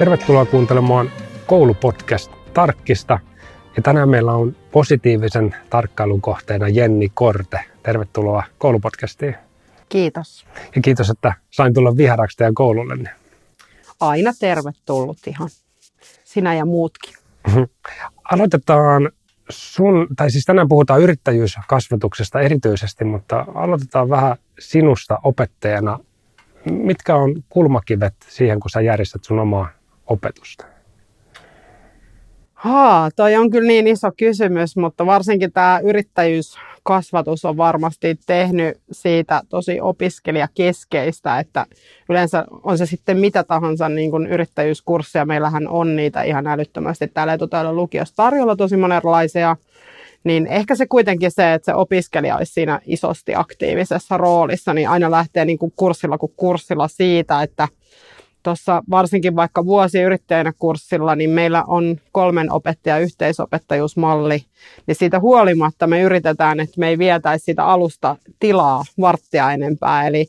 Tervetuloa kuuntelemaan koulupodcast Tarkkista. Ja tänään meillä on positiivisen tarkkailun kohteena Jenni Korte. Tervetuloa koulupodcastiin. Kiitos. Ja kiitos, että sain tulla viharaksi teidän koululle. Aina tervetullut ihan. Sinä ja muutkin. Aloitetaan sun, tai siis tänään puhutaan yrittäjyyskasvatuksesta erityisesti, mutta aloitetaan vähän sinusta opettajana. Mitkä on kulmakivet siihen, kun sä järjestät sun omaa opetusta? Haa, toi on kyllä niin iso kysymys, mutta varsinkin tämä yrittäjyyskasvatus on varmasti tehnyt siitä tosi opiskelijakeskeistä, että yleensä on se sitten mitä tahansa niin kuin yrittäjyyskursseja, meillähän on niitä ihan älyttömästi täällä etutäällä lukiossa tarjolla tosi monenlaisia, niin ehkä se kuitenkin se, että se opiskelija olisi siinä isosti aktiivisessa roolissa, niin aina lähtee niin kuin kurssilla kuin kurssilla siitä, että – tuossa varsinkin vaikka vuosi yrittäjänä kurssilla, niin meillä on kolmen opettaja yhteisopettajuusmalli, niin siitä huolimatta me yritetään, että me ei vietäisi sitä alusta tilaa varttia enempää, eli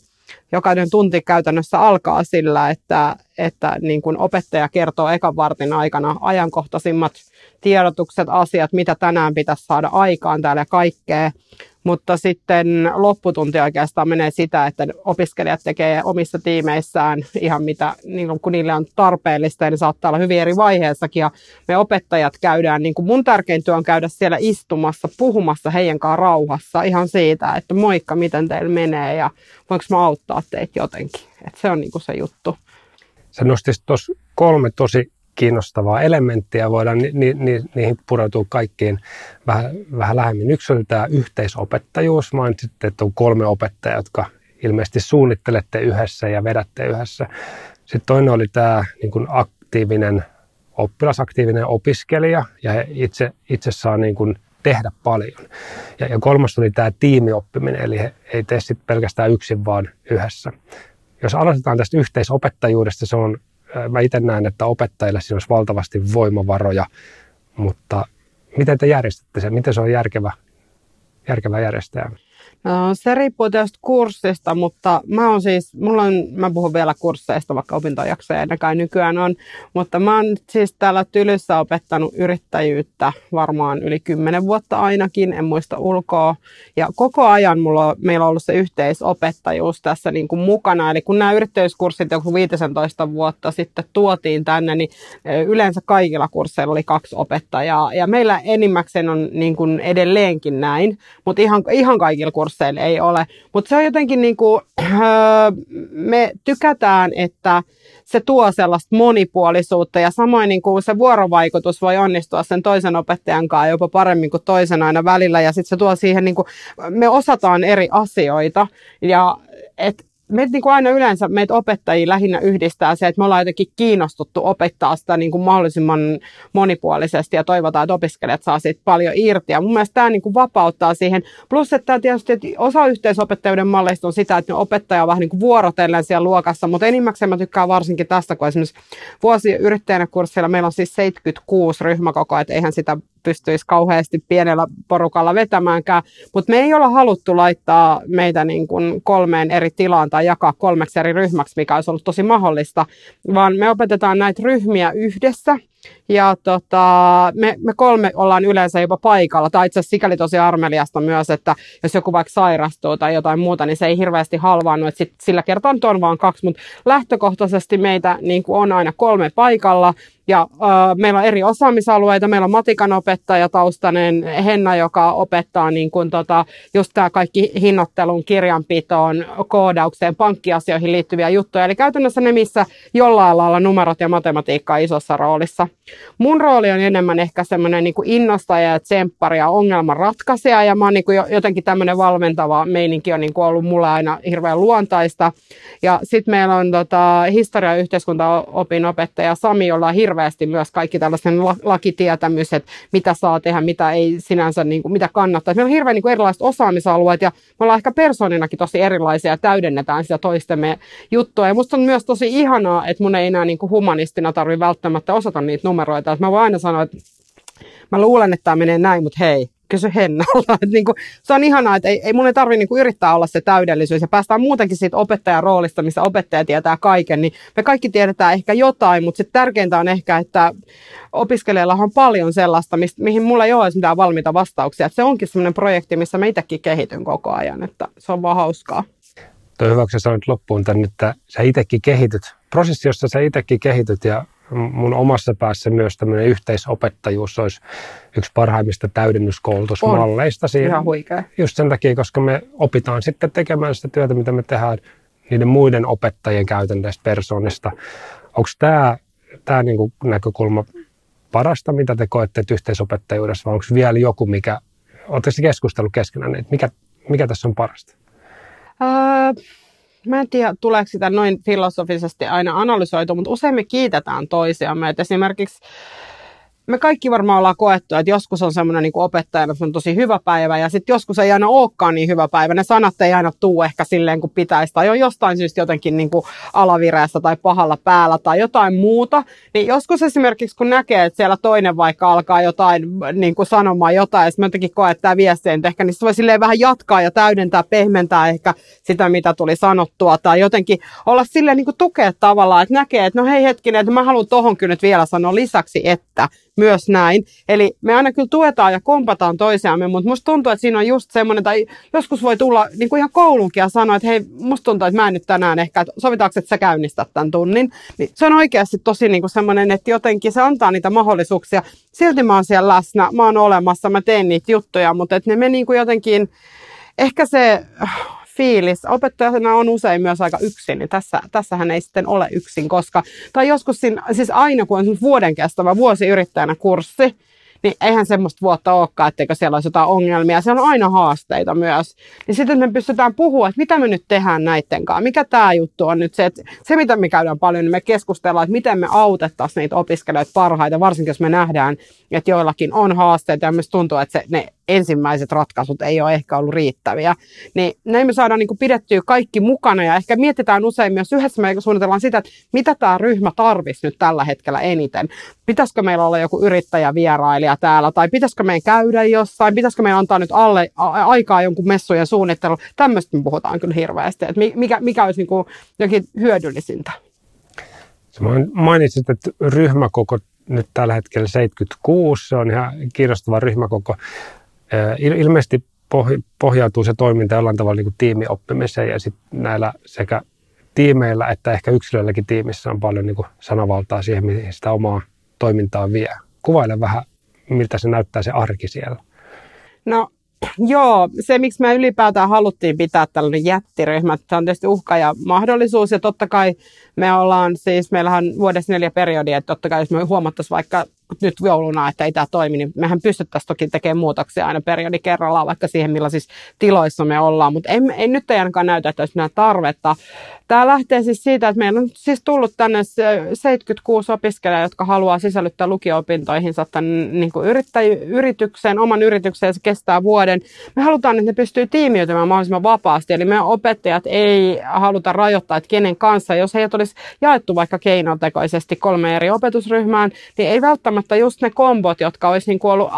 jokainen tunti käytännössä alkaa sillä, että, että niin kuin opettaja kertoo ekan vartin aikana ajankohtaisimmat tiedotukset, asiat, mitä tänään pitäisi saada aikaan täällä ja kaikkea. Mutta sitten lopputunti oikeastaan menee sitä, että opiskelijat tekee omissa tiimeissään ihan mitä, niin kun niille on tarpeellista, ja ne saattaa olla hyvin eri vaiheessakin. Ja me opettajat käydään, niin kuin mun tärkein työ on käydä siellä istumassa, puhumassa heidän kanssaan rauhassa ihan siitä, että moikka, miten teillä menee ja voinko mä auttaa teitä jotenkin. Että se on niin kuin se juttu. Sä nostit tuossa kolme tosi kiinnostavaa elementtiä, voidaan ni, ni, ni, niihin pureutua kaikkiin vähän, vähän lähemmin. Yksi oli tämä yhteisopettajuus. Mainitsitte, että on kolme opettajaa, jotka ilmeisesti suunnittelette yhdessä ja vedätte yhdessä. Sitten toinen oli tämä niin kuin aktiivinen oppilas, aktiivinen opiskelija ja he itse, itse saa niin kuin tehdä paljon. Ja, ja kolmas oli tämä tiimioppiminen, eli he ei tee sit pelkästään yksin, vaan yhdessä. Jos aloitetaan tästä yhteisopettajuudesta, se on mä itse näen, että opettajille siinä olisi valtavasti voimavaroja, mutta miten te järjestätte sen? Miten se on järkevä, järkevä järjestää? Se riippuu tästä kurssista, mutta mä on siis, mulla on, mä puhun vielä kursseista, vaikka opintojaksoja kai nykyään on, mutta mä oon siis täällä Tylyssä opettanut yrittäjyyttä varmaan yli kymmenen vuotta ainakin, en muista ulkoa. Ja koko ajan mulla meillä on ollut se yhteisopettajuus tässä niin kuin mukana, eli kun nämä yrittäjyyskurssit joku 15 vuotta sitten tuotiin tänne, niin yleensä kaikilla kursseilla oli kaksi opettajaa, ja meillä enimmäkseen on niin kuin edelleenkin näin, mutta ihan, ihan kaikilla kursseilla kursseilla ei ole. Mutta se on jotenkin niin kuin, öö, me tykätään, että se tuo sellaista monipuolisuutta ja samoin niin kuin se vuorovaikutus voi onnistua sen toisen opettajan kanssa jopa paremmin kuin toisen aina välillä ja sitten se tuo siihen, niin kuin, me osataan eri asioita ja et meitä niin kuin aina yleensä meitä opettajia lähinnä yhdistää se, että me ollaan jotenkin kiinnostuttu opettaa sitä niin kuin mahdollisimman monipuolisesti ja toivotaan, että opiskelijat saa siitä paljon irti. Ja mun mielestä tämä niin kuin vapauttaa siihen. Plus, että tietysti että osa yhteisopettajuuden malleista on sitä, että ne opettaja on vähän niin kuin vuorotellen siellä luokassa, mutta enimmäkseen mä tykkään varsinkin tästä, kun esimerkiksi vuosi yrittäjänä kurssilla meillä on siis 76 ryhmäkokoa, että eihän sitä pystyisi kauheasti pienellä porukalla vetämäänkään, mutta me ei olla haluttu laittaa meitä niin kuin kolmeen eri tilaan tai jakaa kolmeksi eri ryhmäksi, mikä olisi ollut tosi mahdollista, vaan me opetetaan näitä ryhmiä yhdessä. Ja tota, me, me kolme ollaan yleensä jopa paikalla, tai itse asiassa sikäli tosi armeliasta myös, että jos joku vaikka sairastuu tai jotain muuta, niin se ei hirveästi halvaannu, että sit, sillä kertaa on vaan kaksi, mutta lähtökohtaisesti meitä niin kuin on aina kolme paikalla, ja äh, meillä on eri osaamisalueita. Meillä on matikan opettaja taustainen Henna, joka opettaa niin kuin, tota, just tämä kaikki hinnoittelun, kirjanpitoon, koodaukseen, pankkiasioihin liittyviä juttuja. Eli käytännössä ne, missä jollain lailla numerot ja matematiikka on isossa roolissa. Mun rooli on enemmän ehkä semmoinen niin innostaja ja tsemppari ja ongelmanratkaisija. Ja mä oon niin kuin jotenkin tämmöinen valmentava meininki on niin kuin ollut mulle aina hirveän luontaista. Ja sitten meillä on tota, historia- ja yhteiskuntaopin opettaja Sami, jolla on hirveästi myös kaikki tällaisen lakitietämys, että mitä saa tehdä, mitä ei sinänsä, niin kuin, mitä kannattaa. Meillä on hirveän niin erilaiset osaamisalueet ja me ollaan ehkä persooninakin tosi erilaisia ja täydennetään sitä toistemme juttua. Ja musta on myös tosi ihanaa, että mun ei enää niin kuin humanistina tarvitse välttämättä osata niitä numeroita. Että mä voin aina sanoa, että mä luulen, että tämä menee näin, mutta hei, kysy Hennalta. Niin kuin, se on ihanaa, että ei, ei mun ei tarvitse niin yrittää olla se täydellisyys ja päästään muutenkin siitä opettajan roolista, missä opettaja tietää kaiken, niin me kaikki tiedetään ehkä jotain, mutta sitten tärkeintä on ehkä, että opiskelijalla on paljon sellaista, mistä, mihin mulla ei ole mitään valmiita vastauksia. Et se onkin sellainen projekti, missä mä itsekin kehityn koko ajan, että se on vaan hauskaa. Tuo hyvä, kun sä sanoit loppuun tämän, että sä itsekin kehityt. Prosessi, jossa sä itsekin kehityt ja mun omassa päässä myös tämmöinen yhteisopettajuus olisi yksi parhaimmista täydennyskoulutusmalleista. Siinä. Ihan huikea. Just sen takia, koska me opitaan sitten tekemään sitä työtä, mitä me tehdään niiden muiden opettajien käytänteistä persoonista. Onko tämä, tämä niin kuin näkökulma parasta, mitä te koette yhteisopettajuudessa, vai onko vielä joku, mikä, oletteko keskustelu keskenään, että mikä, mikä tässä on parasta? Uh Mä en tiedä, tuleeko sitä noin filosofisesti aina analysoitu, mutta usein me kiitetään toisiamme. Et esimerkiksi me kaikki varmaan ollaan koettu, että joskus on semmoinen niin opettajana, että on tosi hyvä päivä ja sitten joskus ei aina olekaan niin hyvä päivä. Ne sanat ei aina tuu ehkä silleen kuin pitäisi tai on jostain syystä jotenkin niin kuin alavireessä tai pahalla päällä tai jotain muuta. Niin joskus esimerkiksi kun näkee, että siellä toinen vaikka alkaa jotain niin kuin sanomaan jotain ja sitten jotenkin koe, että tämä viesti ei ehkä, niin se voi silleen vähän jatkaa ja täydentää, pehmentää ehkä sitä, mitä tuli sanottua tai jotenkin olla silleen niin kuin tukea tavallaan, että näkee, että no hei hetkinen, että mä haluan tohon kyllä nyt vielä sanoa lisäksi, että myös näin. Eli me aina kyllä tuetaan ja kompataan toisiamme, mutta musta tuntuu, että siinä on just semmoinen, tai joskus voi tulla niin kuin ihan koulunkin ja sanoa, että hei, musta tuntuu, että mä en nyt tänään ehkä, että sovitaanko, että sä käynnistät tämän tunnin. Niin se on oikeasti tosi niin kuin semmoinen, että jotenkin se antaa niitä mahdollisuuksia. Silti mä oon siellä läsnä, mä oon olemassa, mä teen niitä juttuja, mutta että ne me niin kuin jotenkin, ehkä se fiilis. Opettajana on usein myös aika yksin, niin tässä, tässähän ei sitten ole yksin, koska, tai joskus siinä, siis aina kun on vuoden kestävä vuosi yrittäjänä kurssi, niin eihän semmoista vuotta olekaan, etteikö siellä olisi jotain ongelmia. Siellä on aina haasteita myös. Niin sitten me pystytään puhua, että mitä me nyt tehdään näiden kanssa. Mikä tämä juttu on nyt se, että se mitä me käydään paljon, niin me keskustellaan, että miten me autettaisiin niitä opiskelijoita parhaita, varsinkin jos me nähdään, että joillakin on haasteita ja myös tuntuu, että se, ne ensimmäiset ratkaisut ei ole ehkä ollut riittäviä. Niin näin me saadaan niin pidettyä kaikki mukana ja ehkä mietitään usein myös yhdessä, me suunnitellaan sitä, että mitä tämä ryhmä tarvisi nyt tällä hetkellä eniten. Pitäisikö meillä olla joku yrittäjävierailija täällä tai pitäisikö meidän käydä jossain, pitäisikö meidän antaa nyt alle a- aikaa jonkun messujen suunnittelu. Tämmöistä me puhutaan kyllä hirveästi, että mikä, mikä olisi niin jokin hyödyllisintä. Mainitsit, että ryhmäkoko nyt tällä hetkellä 76, se on ihan kiinnostava ryhmäkoko. Ilmeisesti pohjautuu se toiminta jollain tavalla niin kuin tiimioppimiseen ja sitten näillä sekä tiimeillä että ehkä yksilöilläkin tiimissä on paljon niin kuin sanavaltaa siihen, mihin sitä omaa toimintaa vie. Kuvaile vähän, miltä se näyttää se arki siellä. No Joo, se miksi me ylipäätään haluttiin pitää tällainen jättiryhmä, se on tietysti uhka ja mahdollisuus ja totta kai me ollaan siis, meillähän vuodessa neljä periodia, että totta kai jos me huomattaisiin vaikka nyt jouluna, että ei tämä toimi, niin mehän pystyttäisiin toki tekemään muutoksia aina periodi kerrallaan, vaikka siihen millaisissa tiloissa me ollaan, mutta ei, ei nyt ei ainakaan näytä, että olisi tarvetta. Tämä lähtee siis siitä, että meillä on siis tullut tänne 76 opiskelijaa, jotka haluaa sisällyttää lukio-opintoihinsa niin kuin yritykseen, oman yritykseen, se kestää vuoden. Me halutaan, että ne pystyy tiimiytymään mahdollisimman vapaasti, eli meidän opettajat ei haluta rajoittaa, että kenen kanssa, jos heidät olisi jaettu vaikka keinotekoisesti kolme eri opetusryhmään, niin ei välttämättä just ne kombot, jotka olisi niin ollut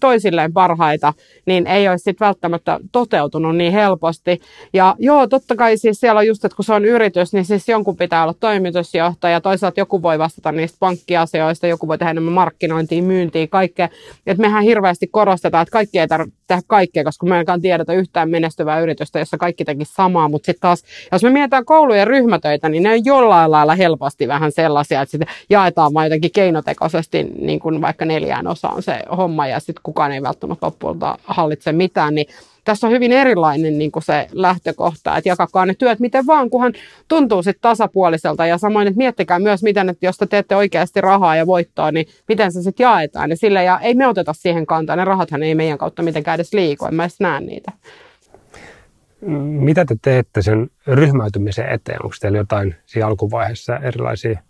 toisilleen parhaita, niin ei olisi sitten välttämättä toteutunut niin helposti. Ja joo, totta kai siis siellä on just, että kun se on yritys, niin siis jonkun pitää olla toimitusjohtaja, toisaalta joku voi vastata niistä pankkiasioista, joku voi tehdä enemmän markkinointia, myyntiä, kaikkea. Et mehän hirveästi korostetaan, että kaikki ei tarvitse tehdä kaikkea, koska me ei tiedetä yhtään menestyvää yritystä, jossa kaikki teki samaa, mutta sitten taas, jos me mietitään koulujen ryhmätöitä, niin ne on jollain lailla helposti vähän sellaisia, että sitten jaetaan vain jotenkin keinotekoisesti niin kuin vaikka neljään osaan se homma ja sitten kukaan ei välttämättä loppuilta hallitse mitään, niin tässä on hyvin erilainen niin kuin se lähtökohta, että jakakaa ne työt miten vaan, kunhan tuntuu sitten tasapuoliselta ja samoin, että miettikää myös, miten, että jos te teette oikeasti rahaa ja voittoa, niin miten se sitten jaetaan ja sille, ja ei me oteta siihen kantaa, ne rahathan ei meidän kautta mitenkään edes liiku, en mä edes näe niitä. Mitä te teette sen ryhmäytymisen eteen? Onko teillä jotain siinä alkuvaiheessa erilaisia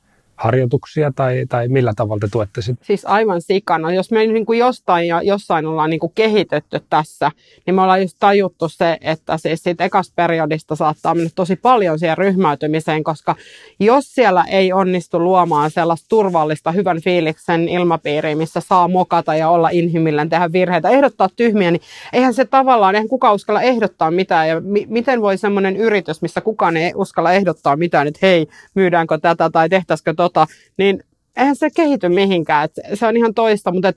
harjoituksia tai, tai millä tavalla te tuette sitä? Siis aivan sikana. Jos me niin kuin jostain ja jossain ollaan niin kuin kehitetty tässä, niin me ollaan just tajuttu se, että siis siitä ekasta periodista saattaa mennä tosi paljon siihen ryhmäytymiseen, koska jos siellä ei onnistu luomaan sellaista turvallista, hyvän fiiliksen ilmapiiriä, missä saa mokata ja olla inhimillinen, tehdä virheitä, ehdottaa tyhmiä, niin eihän se tavallaan, eihän kukaan uskalla ehdottaa mitään. Ja mi- miten voi semmoinen yritys, missä kukaan ei uskalla ehdottaa mitään, että hei, myydäänkö tätä tai tehtäisikö tota, niin eihän se kehity mihinkään. Et se on ihan toista, mutta et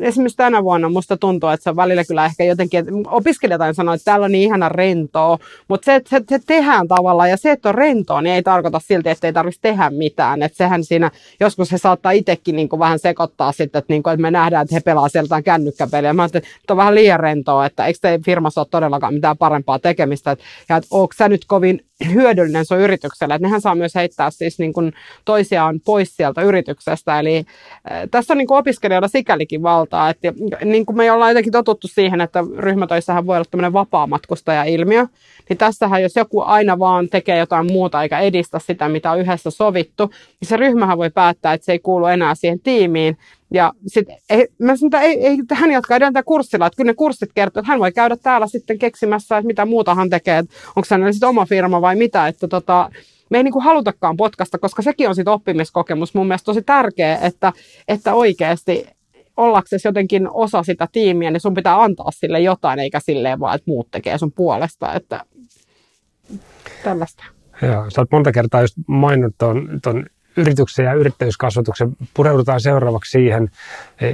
esimerkiksi tänä vuonna musta tuntuu, että se on välillä kyllä ehkä jotenkin, että opiskelijat aina sanoo, että täällä on niin ihana rentoa, mutta se, se, se tehdään tavallaan ja se, että on rentoa, niin ei tarkoita silti, että ei tarvitsisi tehdä mitään. Että sehän siinä, joskus he saattaa itsekin niin kuin vähän sekoittaa sitten, että, niin kuin, että me nähdään, että he pelaa sieltä kännykkäpeliä. Mä ajattelin, että on vähän liian rentoa, että eikö te firmassa ole todellakaan mitään parempaa tekemistä. Että, ja että onko sä nyt kovin hyödyllinen sun yritykselle, että nehän saa myös heittää siis niin kuin toisiaan pois sieltä yrityksestä, eli äh, tässä on niin kuin opiskelijoilla sikälikin valtaa, että niin kuin me ollaan jotenkin totuttu siihen, että ryhmätöissähän voi olla tämmöinen vapaamatkustaja-ilmiö, niin tässähän jos joku aina vaan tekee jotain muuta eikä edistä sitä, mitä on yhdessä sovittu, niin se ryhmähän voi päättää, että se ei kuulu enää siihen tiimiin, ja sitten mä sanon, ei, ei, hän jatkaa edelleen kurssilla, että kyllä ne kurssit kertoo, että hän voi käydä täällä sitten keksimässä, että mitä muuta hän tekee, että onko hänellä sitten oma firma vai mitä, että tota, me ei niin kuin halutakaan potkasta, koska sekin on sitten oppimiskokemus mun mielestä tosi tärkeä, että, että oikeasti ollaksesi jotenkin osa sitä tiimiä, niin sun pitää antaa sille jotain, eikä silleen vaan, että muut tekee sun puolesta, että tällaista. Joo, sä oot monta kertaa just maininnut ton, ton yrityksen ja yrittäjyyskasvatuksen. Pureudutaan seuraavaksi siihen.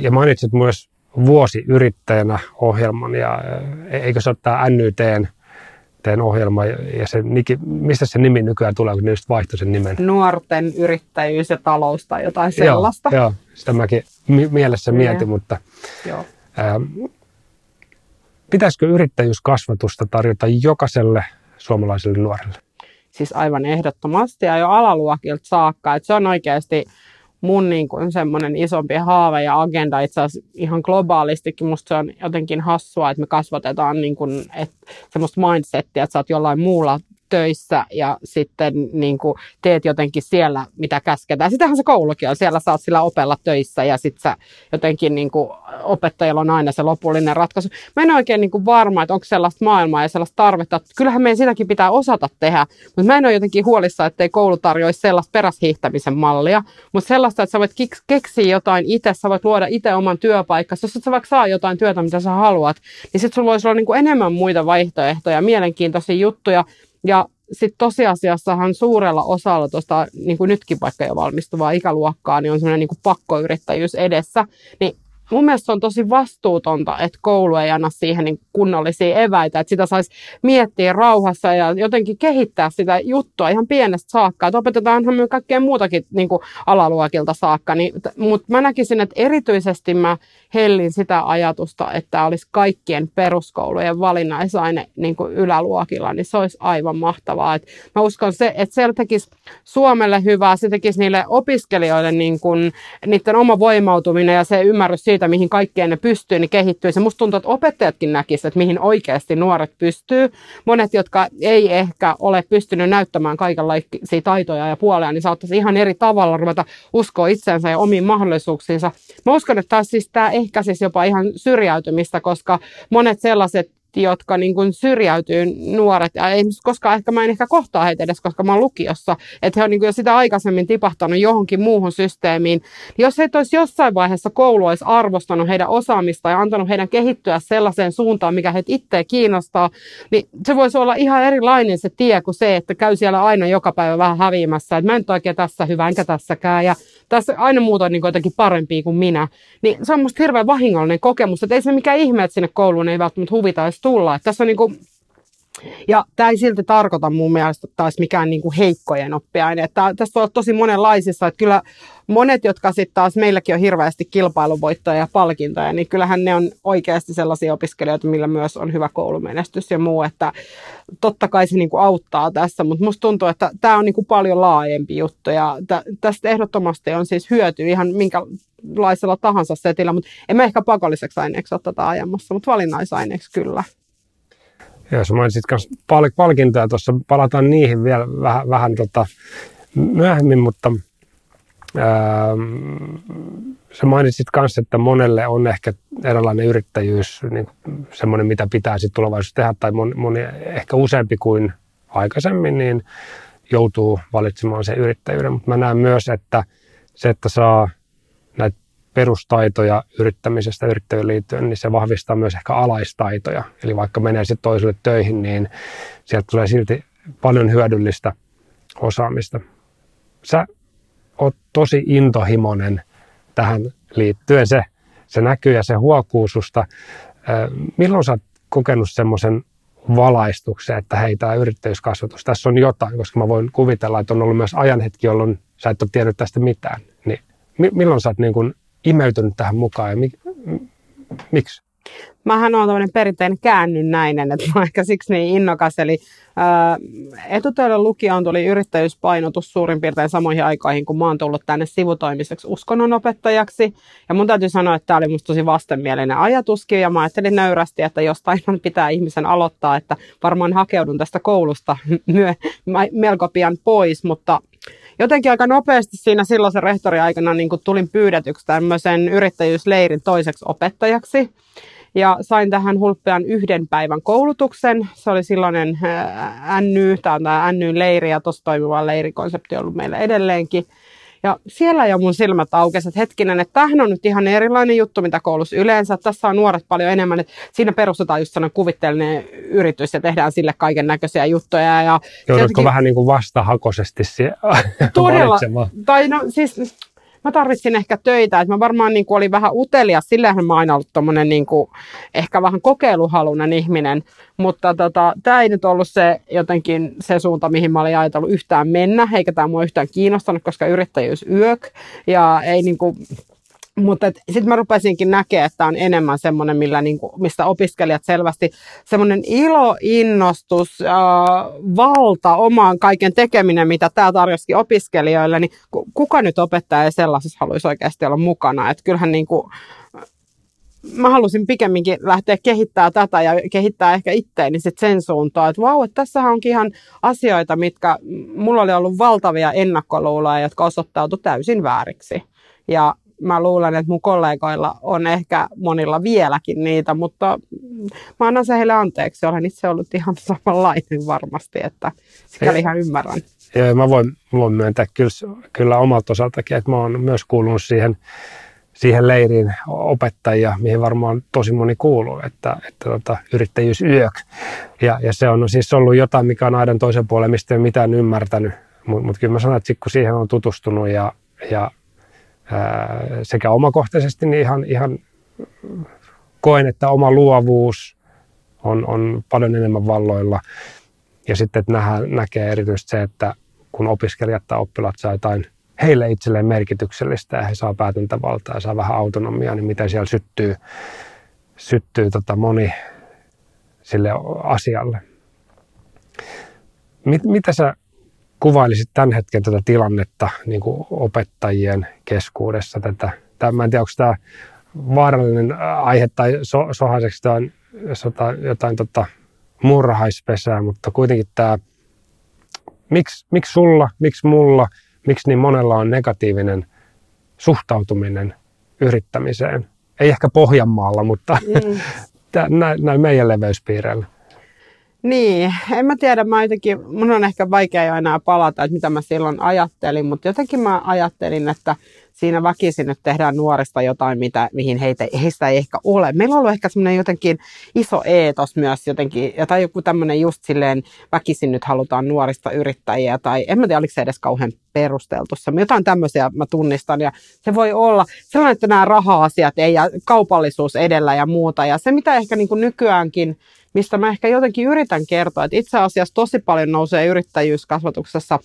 Ja mainitsit myös vuosi yrittäjänä ohjelman ja e, eikö se ole tämä NYTn teen ohjelma ja se, mistä se nimi nykyään tulee, kun ne just vaihtoi sen nimen? Nuorten yrittäjyys ja talous tai jotain sellaista. Joo, joo sitä mäkin mielessä mietin, mutta joo. Ää, pitäisikö yrittäjyyskasvatusta tarjota jokaiselle suomalaiselle nuorelle? Siis aivan ehdottomasti ja jo alaluokilta saakka. Että se on oikeasti mun niin kuin semmoinen isompi haave ja agenda itse asiassa ihan globaalistikin. Musta se on jotenkin hassua, että me kasvatetaan niin kuin, että semmoista mindsettiä, että sä oot jollain muulla töissä ja sitten niin kuin teet jotenkin siellä, mitä käsketään. Sitähän se koulukin on. Siellä saat sillä opella töissä ja sitten jotenkin niin kuin opettajalla on aina se lopullinen ratkaisu. Mä en oikein niin kuin varma, että onko sellaista maailmaa ja sellaista tarvetta. Kyllähän meidän sitäkin pitää osata tehdä, mutta mä en ole jotenkin huolissa, ettei koulu tarjoisi sellaista peräshiihtämisen mallia, mutta sellaista, että sä voit keksiä jotain itse, sä voit luoda itse oman työpaikkaa. Jos sä vaikka saa jotain työtä, mitä sä haluat, niin sitten sulla voisi olla niin kuin enemmän muita vaihtoehtoja, mielenkiintoisia juttuja, ja sitten tosiasiassahan suurella osalla tuosta, niin nytkin vaikka jo valmistuvaa ikäluokkaa, niin on semmoinen niin pakkoyrittäjyys edessä. Niin mun mielestä on tosi vastuutonta, että koulu ei anna siihen niin kunnollisia eväitä, että sitä saisi miettiä rauhassa ja jotenkin kehittää sitä juttua ihan pienestä saakka. Että opetetaanhan me kaikkea muutakin niin kuin alaluokilta saakka, niin, mutta mä näkisin, että erityisesti mä hellin sitä ajatusta, että olisi kaikkien peruskoulujen valinnaisaine niin kuin yläluokilla, niin se olisi aivan mahtavaa. Et mä uskon, se, että se tekisi Suomelle hyvää, se tekisi niille opiskelijoille niin kuin, niiden oma voimautuminen ja se ymmärrys siitä, mihin kaikkeen ne pystyy, niin kehittyisi. Musta tuntuu, että opettajatkin näkisivät, että mihin oikeasti nuoret pystyy. Monet, jotka ei ehkä ole pystynyt näyttämään kaikenlaisia taitoja ja puolia, niin saattaisi ihan eri tavalla ruveta uskoa itseensä ja omiin mahdollisuuksiinsa. Mä uskon, että taas siis tämä ehkäisisi jopa ihan syrjäytymistä, koska monet sellaiset jotka niin kuin syrjäytyy nuoret, ja ei koskaan ehkä mä en ehkä kohtaa heitä edes, koska mä oon lukiossa, että he on niin kuin jo sitä aikaisemmin tipahtanut johonkin muuhun systeemiin. Jos he olisi jossain vaiheessa koulu olisi arvostanut heidän osaamista ja antanut heidän kehittyä sellaiseen suuntaan, mikä heitä itse kiinnostaa, niin se voisi olla ihan erilainen se tie kuin se, että käy siellä aina joka päivä vähän häviämässä, että mä en oikein tässä hyvä, enkä tässäkään, ja tässä aina muuta on niin jotenkin parempia kuin minä. Niin se on musta hirveän vahingollinen kokemus, että ei se mikään ihme, että sinne kouluun ei välttämättä huvita edes tulla. Että tässä on niin kuin, ja tämä ei silti tarkoita mun mielestä taas mikään niin kuin heikkojen oppiaine. Että tästä voi olla tosi monenlaisissa. Että kyllä monet, jotka sitten taas meilläkin on hirveästi kilpailuvoittoja ja palkintoja, niin kyllähän ne on oikeasti sellaisia opiskelijoita, millä myös on hyvä koulumenestys ja muu. Että totta kai se niin kuin auttaa tässä, mutta musta tuntuu, että tämä on niin kuin paljon laajempi juttu. Ja tästä ehdottomasti on siis hyöty ihan minkälaisella tahansa setillä, mutta en mä ehkä pakolliseksi aineeksi ole tätä ajamassa, mutta valinnaisaineeksi kyllä. Joo, sä mainitsit myös pal- palkintoja tuossa, palataan niihin vielä vähän, vähän tota, myöhemmin, mutta sä mainitsit kanssa, että monelle on ehkä erilainen yrittäjyys niin semmoinen, mitä pitää sitten tulevaisuudessa tehdä, tai moni, moni, ehkä useampi kuin aikaisemmin, niin joutuu valitsemaan sen yrittäjyyden. Mutta mä näen myös, että se, että saa näitä perustaitoja yrittämisestä yrittäjyyden liittyen, niin se vahvistaa myös ehkä alaistaitoja. Eli vaikka menee sitten toiselle töihin, niin sieltä tulee silti paljon hyödyllistä osaamista. Sä oot tosi intohimoinen tähän liittyen. Se, se näkyy ja se huokuu susta. Milloin sä oot kokenut semmoisen valaistuksen, että hei, tämä yrittäjyyskasvatus, tässä on jotain, koska mä voin kuvitella, että on ollut myös ajanhetki, jolloin sä et ole tiennyt tästä mitään. Niin milloin sä oot niin kuin imeytynyt tähän mukaan ja mi, miksi? Mähän on tämmöinen perinteinen käännynnäinen, että mä ehkä siksi niin innokas. Eli ää, etutöiden lukion tuli yrittäjyyspainotus suurin piirtein samoihin aikoihin, kun mä oon tullut tänne sivutoimiseksi uskonnonopettajaksi. Ja mun täytyy sanoa, että tämä oli musta tosi vastenmielinen ajatuskin. Ja mä ajattelin nöyrästi, että jostain pitää ihmisen aloittaa, että varmaan hakeudun tästä koulusta melko pian pois. Mutta jotenkin aika nopeasti siinä silloisen rehtori aikana niin tulin pyydetyksi tämmöisen yrittäjyysleirin toiseksi opettajaksi. Ja sain tähän hulppean yhden päivän koulutuksen. Se oli silloinen NY, tämä on tämä NY-leiri ja tuossa toimiva leirikonsepti on ollut meillä edelleenkin. Ja siellä jo mun silmät aukesivat, että hetkinen, että tämähän on nyt ihan erilainen juttu, mitä koulussa yleensä. Tässä on nuoret paljon enemmän, että siinä perustetaan just sellainen kuvitteellinen yritys ja tehdään sille kaiken näköisiä juttuja. Ja Joudutko jotenkin... vähän niin kuin vastahakoisesti siihen Todella, tai no siis mä tarvitsin ehkä töitä, että mä varmaan niin kuin olin vähän utelias, sillähän mä aina ollut niin kuin, ehkä vähän kokeiluhalunen ihminen, mutta tota, tämä ei nyt ollut se jotenkin se suunta, mihin mä olin ajatellut yhtään mennä, eikä tämä mua yhtään kiinnostanut, koska yrittäjyys yök, ja ei niin kuin, mutta sitten mä rupesinkin näkemään, että on enemmän semmoinen, millä niinku, mistä opiskelijat selvästi semmoinen ilo, innostus, äh, valta omaan kaiken tekeminen, mitä tämä tarjosi opiskelijoille, niin kuka nyt opettaja sellaisessa haluaisi oikeasti olla mukana. Että kyllähän niinku, mä halusin pikemminkin lähteä kehittämään tätä ja kehittää ehkä itteeni sit sen suuntaan, että vau, että tässä onkin ihan asioita, mitkä mulla oli ollut valtavia ennakkoluuloja, jotka osoittautui täysin vääriksi. Ja mä luulen, että mun kollegoilla on ehkä monilla vieläkin niitä, mutta mä annan se heille anteeksi. Olen itse ollut ihan samanlainen varmasti, että sikäli ihan ymmärrän. Joo, mä voin, voin myöntää kyllä, kyllä omalta osaltakin, että mä oon myös kuulunut siihen, siihen leiriin opettajia, mihin varmaan tosi moni kuuluu, että, että tota, yrittäjyys yök. Ja, ja, se on siis ollut jotain, mikä on aidan toisen puolen, mistä ei mitään ymmärtänyt. Mutta mut kyllä mä sanon, että kun siihen on tutustunut ja, ja sekä omakohtaisesti niin ihan, ihan koen, että oma luovuus on, on paljon enemmän valloilla. Ja sitten, että nähdään, näkee erityisesti se, että kun opiskelijat tai oppilaat saa jotain heille itselleen merkityksellistä ja he saa päätäntävaltaa ja saa vähän autonomiaa, niin miten siellä syttyy, syttyy tota moni sille asialle. Mit, mitä sä kuvailisit tämän hetken tätä tilannetta niin kuin opettajien keskuudessa? Tätä, tämä, mä en tiedä, onko tämä vaarallinen aihe tai so, sohaiseksi tai jotain, jotain tota, murhaispesää, mutta kuitenkin tämä, miksi, miksi sulla, miksi mulla, miksi niin monella on negatiivinen suhtautuminen yrittämiseen? Ei ehkä Pohjanmaalla, mutta mm. näin, näin meidän leveyspiireillä. Niin, en mä tiedä, mä jotenkin, mun on ehkä vaikea enää palata, että mitä mä silloin ajattelin, mutta jotenkin mä ajattelin, että siinä väkisin nyt tehdään nuorista jotain, mitä, mihin heitä, heistä ei ehkä ole. Meillä on ollut ehkä semmoinen jotenkin iso eetos myös jotenkin, tai joku tämmöinen just silleen väkisin nyt halutaan nuorista yrittäjiä, tai en mä tiedä, oliko se edes kauhean perusteltu. Jotain tämmöisiä mä tunnistan, ja se voi olla sellainen, että nämä raha-asiat ei, ja kaupallisuus edellä ja muuta, ja se mitä ehkä niin kuin nykyäänkin mistä mä ehkä jotenkin yritän kertoa, että itse asiassa tosi paljon nousee yrittäjyyskasvatuksessa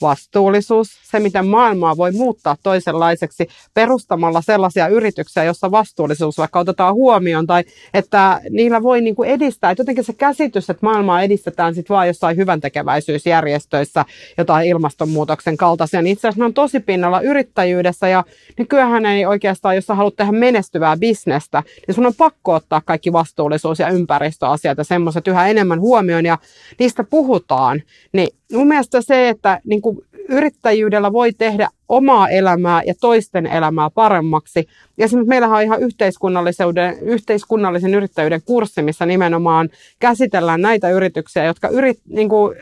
vastuullisuus, se miten maailmaa voi muuttaa toisenlaiseksi perustamalla sellaisia yrityksiä, jossa vastuullisuus vaikka otetaan huomioon tai että niillä voi niin kuin edistää, että jotenkin se käsitys, että maailmaa edistetään sitten vaan jossain hyvän tekeväisyysjärjestöissä, jotain ilmastonmuutoksen kaltaisia, niin itse asiassa ne on tosi pinnalla yrittäjyydessä. Ja nykyään ei oikeastaan, jos sä haluat tehdä menestyvää bisnestä, niin sun on pakko ottaa kaikki vastuullisuus ja ympäristöasiat ja semmoiset yhä enemmän huomioon ja niistä puhutaan. Niin mun mielestä se, että niin kuin yrittäjyydellä voi tehdä omaa elämää ja toisten elämää paremmaksi. Ja esimerkiksi meillähän on ihan yhteiskunnallisen, yhteiskunnallisen yrittäjyyden kurssi, missä nimenomaan käsitellään näitä yrityksiä, jotka yrit, niin kuin,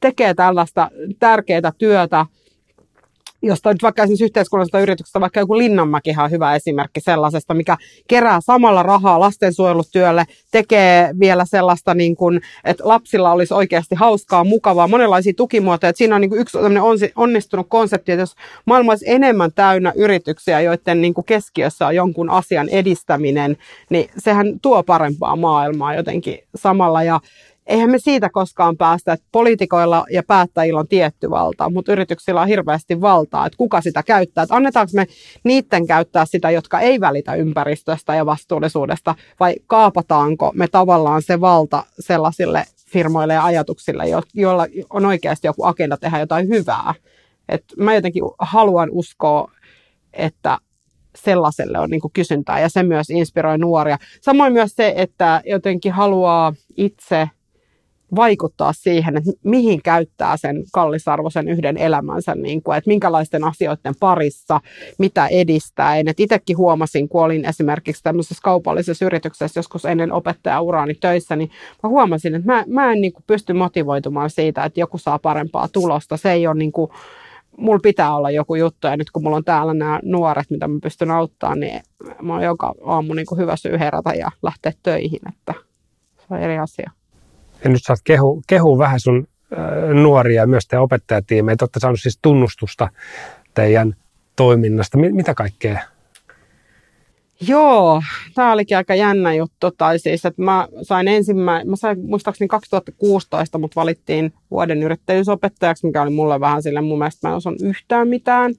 tekee tällaista tärkeää työtä josta nyt vaikka esimerkiksi yhteiskunnallisesta yrityksestä, vaikka joku Linnanmäkihan on hyvä esimerkki sellaisesta, mikä kerää samalla rahaa lastensuojelutyölle, tekee vielä sellaista, niin kuin, että lapsilla olisi oikeasti hauskaa, mukavaa, monenlaisia tukimuotoja. Että siinä on niin kuin yksi onnistunut konsepti, että jos maailma olisi enemmän täynnä yrityksiä, joiden niin kuin keskiössä on jonkun asian edistäminen, niin sehän tuo parempaa maailmaa jotenkin samalla. Ja, eihän me siitä koskaan päästä, että poliitikoilla ja päättäjillä on tietty valta, mutta yrityksillä on hirveästi valtaa, että kuka sitä käyttää. Että annetaanko me niiden käyttää sitä, jotka ei välitä ympäristöstä ja vastuullisuudesta, vai kaapataanko me tavallaan se valta sellaisille firmoille ja ajatuksille, joilla on oikeasti joku agenda tehdä jotain hyvää. Et mä jotenkin haluan uskoa, että sellaiselle on niin kysyntää ja se myös inspiroi nuoria. Samoin myös se, että jotenkin haluaa itse vaikuttaa siihen, että mihin käyttää sen kallisarvoisen yhden elämänsä, niin kuin, että minkälaisten asioiden parissa, mitä edistää. Et itsekin huomasin, kun olin esimerkiksi tämmöisessä kaupallisessa yrityksessä joskus ennen opettajauraani töissä, niin mä huomasin, että mä, mä en niin kuin pysty motivoitumaan siitä, että joku saa parempaa tulosta. Se ei ole niin kuin, mulla pitää olla joku juttu, ja nyt kun mulla on täällä nämä nuoret, mitä mä pystyn auttamaan, niin mä oon joka aamu niin kuin hyvä syy herätä ja lähteä töihin, että se on eri asia ja nyt saat kehu, kehu vähän sun äh, nuoria ja myös teidän opettajatiimejä. Te olette saanut siis tunnustusta teidän toiminnasta. Mitä kaikkea? Joo, tämä olikin aika jännä juttu. Tai siis, että mä sain ensimmäinen, mä sain muistaakseni 2016, mutta valittiin vuoden yrittäjyysopettajaksi, mikä oli mulle vähän sille, mun mielestä mä en osannut yhtään mitään.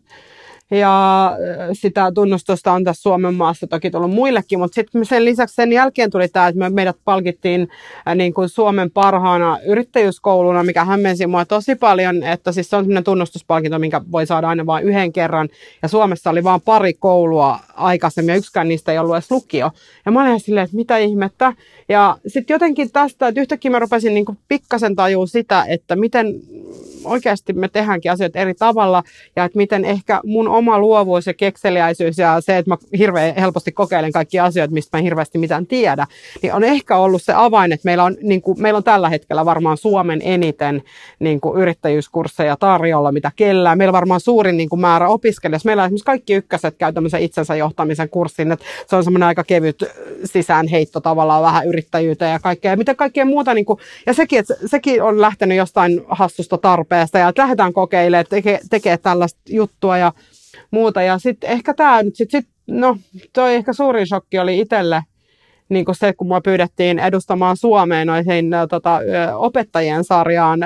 Ja sitä tunnustusta on tässä Suomen maassa toki tullut muillekin, mutta sitten sen lisäksi sen jälkeen tuli tämä, että me, meidät palkittiin niin kuin Suomen parhaana yrittäjyyskouluna, mikä hämmensi mua tosi paljon, että siis se on sellainen tunnustuspalkinto, minkä voi saada aina vain yhden kerran. Ja Suomessa oli vain pari koulua aikaisemmin ja yksikään niistä ei ollut edes lukio. Ja mä olin silleen, että mitä ihmettä. Ja sitten jotenkin tästä, että yhtäkkiä mä rupesin niin kuin pikkasen tajua sitä, että miten oikeasti me tehdäänkin asioita eri tavalla ja että miten ehkä mun oma luovuus ja kekseliäisyys ja se, että mä hirveän helposti kokeilen kaikki asioita, mistä mä hirveästi mitään tiedä, niin on ehkä ollut se avain, että meillä on, niin kuin, meillä on tällä hetkellä varmaan Suomen eniten niin kuin yrittäjyyskursseja tarjolla, mitä kellään. Meillä varmaan suurin niin kuin määrä opiskelijoita. Meillä on esimerkiksi kaikki ykköset käy tämmöisen itsensä johtamisen kurssin, että se on semmoinen aika kevyt sisäänheitto tavallaan vähän yrittäjyyteen ja kaikkea. Ja mitä kaikkea muuta, niin kuin, ja sekin, että sekin on lähtenyt jostain hassusta tarpeesta ja että lähdetään kokeilemaan, tekee, tekee tällaista juttua ja muuta. Ja sitten ehkä tämä nyt, sit, sit, no toi ehkä suurin shokki oli itselle, niin kuin se, kun mua pyydettiin edustamaan Suomeen noihin tota, opettajien sarjaan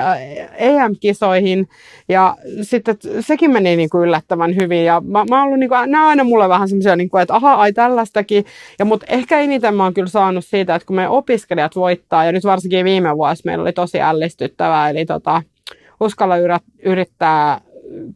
EM-kisoihin. Ja sitten sekin meni niin kuin yllättävän hyvin. Ja mä, mä ollut, niin kuin, nämä on aina mulle vähän semmoisia, niin kuin, että aha, ai tällaistakin. Ja, mutta ehkä eniten mä oon kyllä saanut siitä, että kun me opiskelijat voittaa, ja nyt varsinkin viime vuosi meillä oli tosi ällistyttävää, eli tota, uskalla yrittää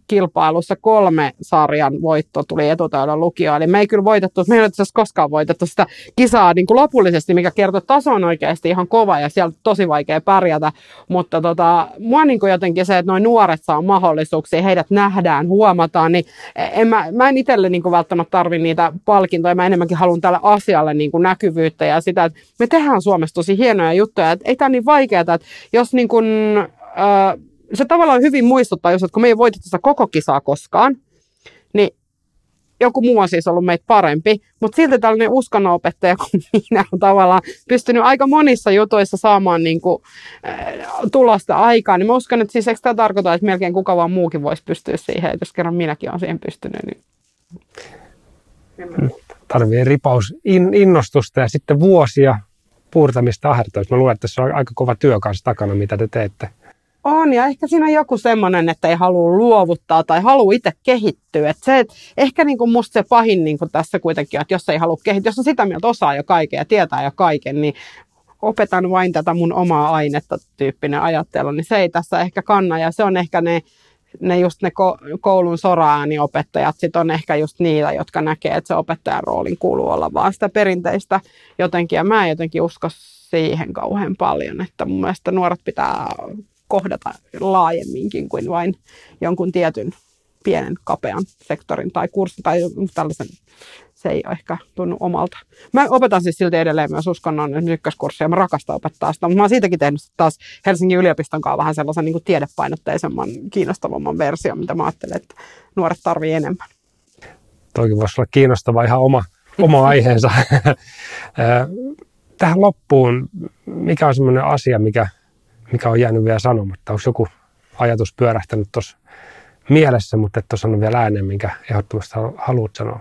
kilpailussa kolme sarjan voitto tuli etutäydellä lukio. Eli me ei kyllä voitettu, me ei ole koskaan voitettu sitä kisaa niin kuin lopullisesti, mikä kertoo, että taso on oikeasti ihan kova ja siellä tosi vaikea pärjätä. Mutta tota, mua niin kuin jotenkin se, että noin nuoret saa mahdollisuuksia, heidät nähdään, huomataan, niin en mä, mä en itselle niin kuin välttämättä tarvi niitä palkintoja. Mä enemmänkin haluan tälle asialle niin kuin näkyvyyttä ja sitä, että me tehdään Suomessa tosi hienoja juttuja. Että ei tämä niin vaikeaa, että jos niin kuin, äh, se tavallaan hyvin muistuttaa, jos, että kun me ei voitettu sitä koko kisaa koskaan, niin joku muu on siis ollut meitä parempi, mutta silti tällainen uskonnonopettaja kuin minä on tavallaan pystynyt aika monissa jutuissa saamaan niin kuin, äh, tulosta aikaan. Niin mä uskon, että siis eikö tämä tarkoita, että melkein kuka vaan muukin voisi pystyä siihen, että jos kerran minäkin olen siihen pystynyt, niin tarvii ripaus in, innostusta ja sitten vuosia puurtamista ahertoista. Mä luulen, että se on aika kova työ kanssa takana, mitä te teette. On, ja ehkä siinä on joku semmoinen, että ei halua luovuttaa tai halua itse kehittyä. Et se, et ehkä niin kuin musta se pahin niin kuin tässä kuitenkin, että jos ei halua kehittyä, jos on sitä mieltä osaa jo kaiken ja tietää jo kaiken, niin opetan vain tätä mun omaa ainetta tyyppinen ajattelu, niin se ei tässä ehkä kanna. Ja se on ehkä ne, ne just ne koulun soraääniopettajat sit on ehkä just niitä, jotka näkee, että se opettajan roolin kuuluu olla vaan sitä perinteistä jotenkin. Ja mä en jotenkin usko siihen kauhean paljon, että mun mielestä nuoret pitää kohdata laajemminkin kuin vain jonkun tietyn pienen kapean sektorin tai kurssin tai tällaisen se ei ole ehkä tunnu omalta. Mä opetan siis silti edelleen myös uskonnon ykköskurssia, mä rakastan opettaa sitä, mutta mä oon siitäkin tehnyt taas Helsingin yliopiston kanssa vähän sellaisen niin kuin tiedepainotteisemman, kiinnostavamman version, mitä mä ajattelen, että nuoret tarvii enemmän. Toikin voisi olla kiinnostava ihan oma, oma aiheensa. Tähän loppuun, mikä on semmoinen asia, mikä, mikä on jäänyt vielä sanomatta? Onko joku ajatus pyörähtänyt tuossa mielessä, mutta et ole vielä ääneen, minkä ehdottomasti haluat sanoa?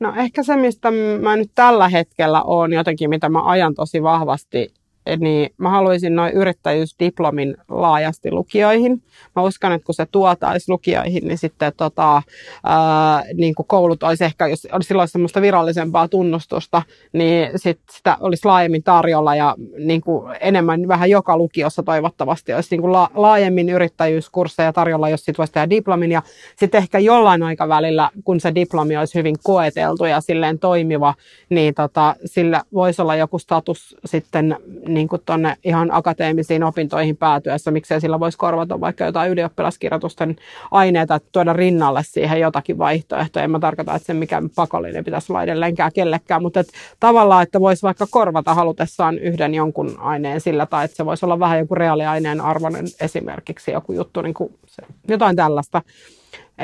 No ehkä se, mistä mä nyt tällä hetkellä on jotenkin, mitä mä ajan tosi vahvasti niin mä haluaisin noin yrittäjyysdiplomin laajasti lukioihin. Mä uskon, että kun se tuotaisi lukioihin, niin sitten tota, ää, niin kuin koulut olisi ehkä, jos olisi silloin semmoista virallisempaa tunnustusta, niin sit sitä olisi laajemmin tarjolla ja niin kuin enemmän vähän joka lukiossa toivottavasti olisi niin kuin la, laajemmin yrittäjyyskursseja tarjolla, jos sitten voisi tehdä diplomin ja sitten ehkä jollain aikavälillä, kun se diplomi olisi hyvin koeteltu ja silleen toimiva, niin tota, sillä voisi olla joku status sitten niin kuin tonne ihan akateemisiin opintoihin päätyessä, miksei sillä voisi korvata vaikka jotain ylioppilaskirjoitusten aineita, että tuoda rinnalle siihen jotakin vaihtoehtoja. En mä tarkoita, että se mikä pakollinen pitäisi olla edelleenkään kellekään, mutta että tavallaan, että voisi vaikka korvata halutessaan yhden jonkun aineen sillä, tai että se voisi olla vähän joku reaaliaineen arvoinen esimerkiksi joku juttu, niin kuin se, jotain tällaista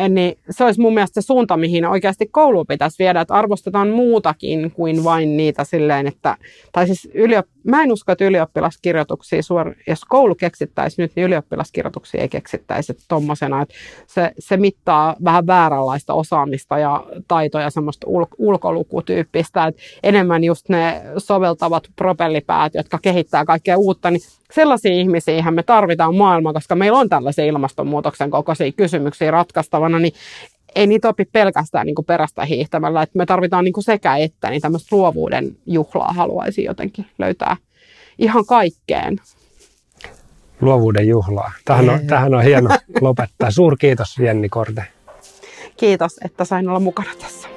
niin se olisi mun mielestä se suunta, mihin oikeasti koulu pitäisi viedä, että arvostetaan muutakin kuin vain niitä silleen, että, tai siis yliop, mä en usko, että ylioppilaskirjoituksia, suor, jos koulu keksittäisi nyt, niin ylioppilaskirjoituksia ei keksittäisi tommosena, että se, se mittaa vähän vääränlaista osaamista ja taitoja, semmoista ul, ulkolukutyyppistä, että enemmän just ne soveltavat propellipäät, jotka kehittää kaikkea uutta, niin sellaisia ihmisiä me tarvitaan maailma, koska meillä on tällaisia ilmastonmuutoksen kokoisia kysymyksiä ratkaistavana, niin ei niitä opi pelkästään niin kuin perästä hiihtämällä, että me tarvitaan niin kuin sekä että, niin tämmöistä luovuuden juhlaa haluaisin jotenkin löytää ihan kaikkeen. Luovuuden juhlaa. Tähän on, tähän on hieno lopettaa. Suurkiitos Jenni Korte. Kiitos, että sain olla mukana tässä.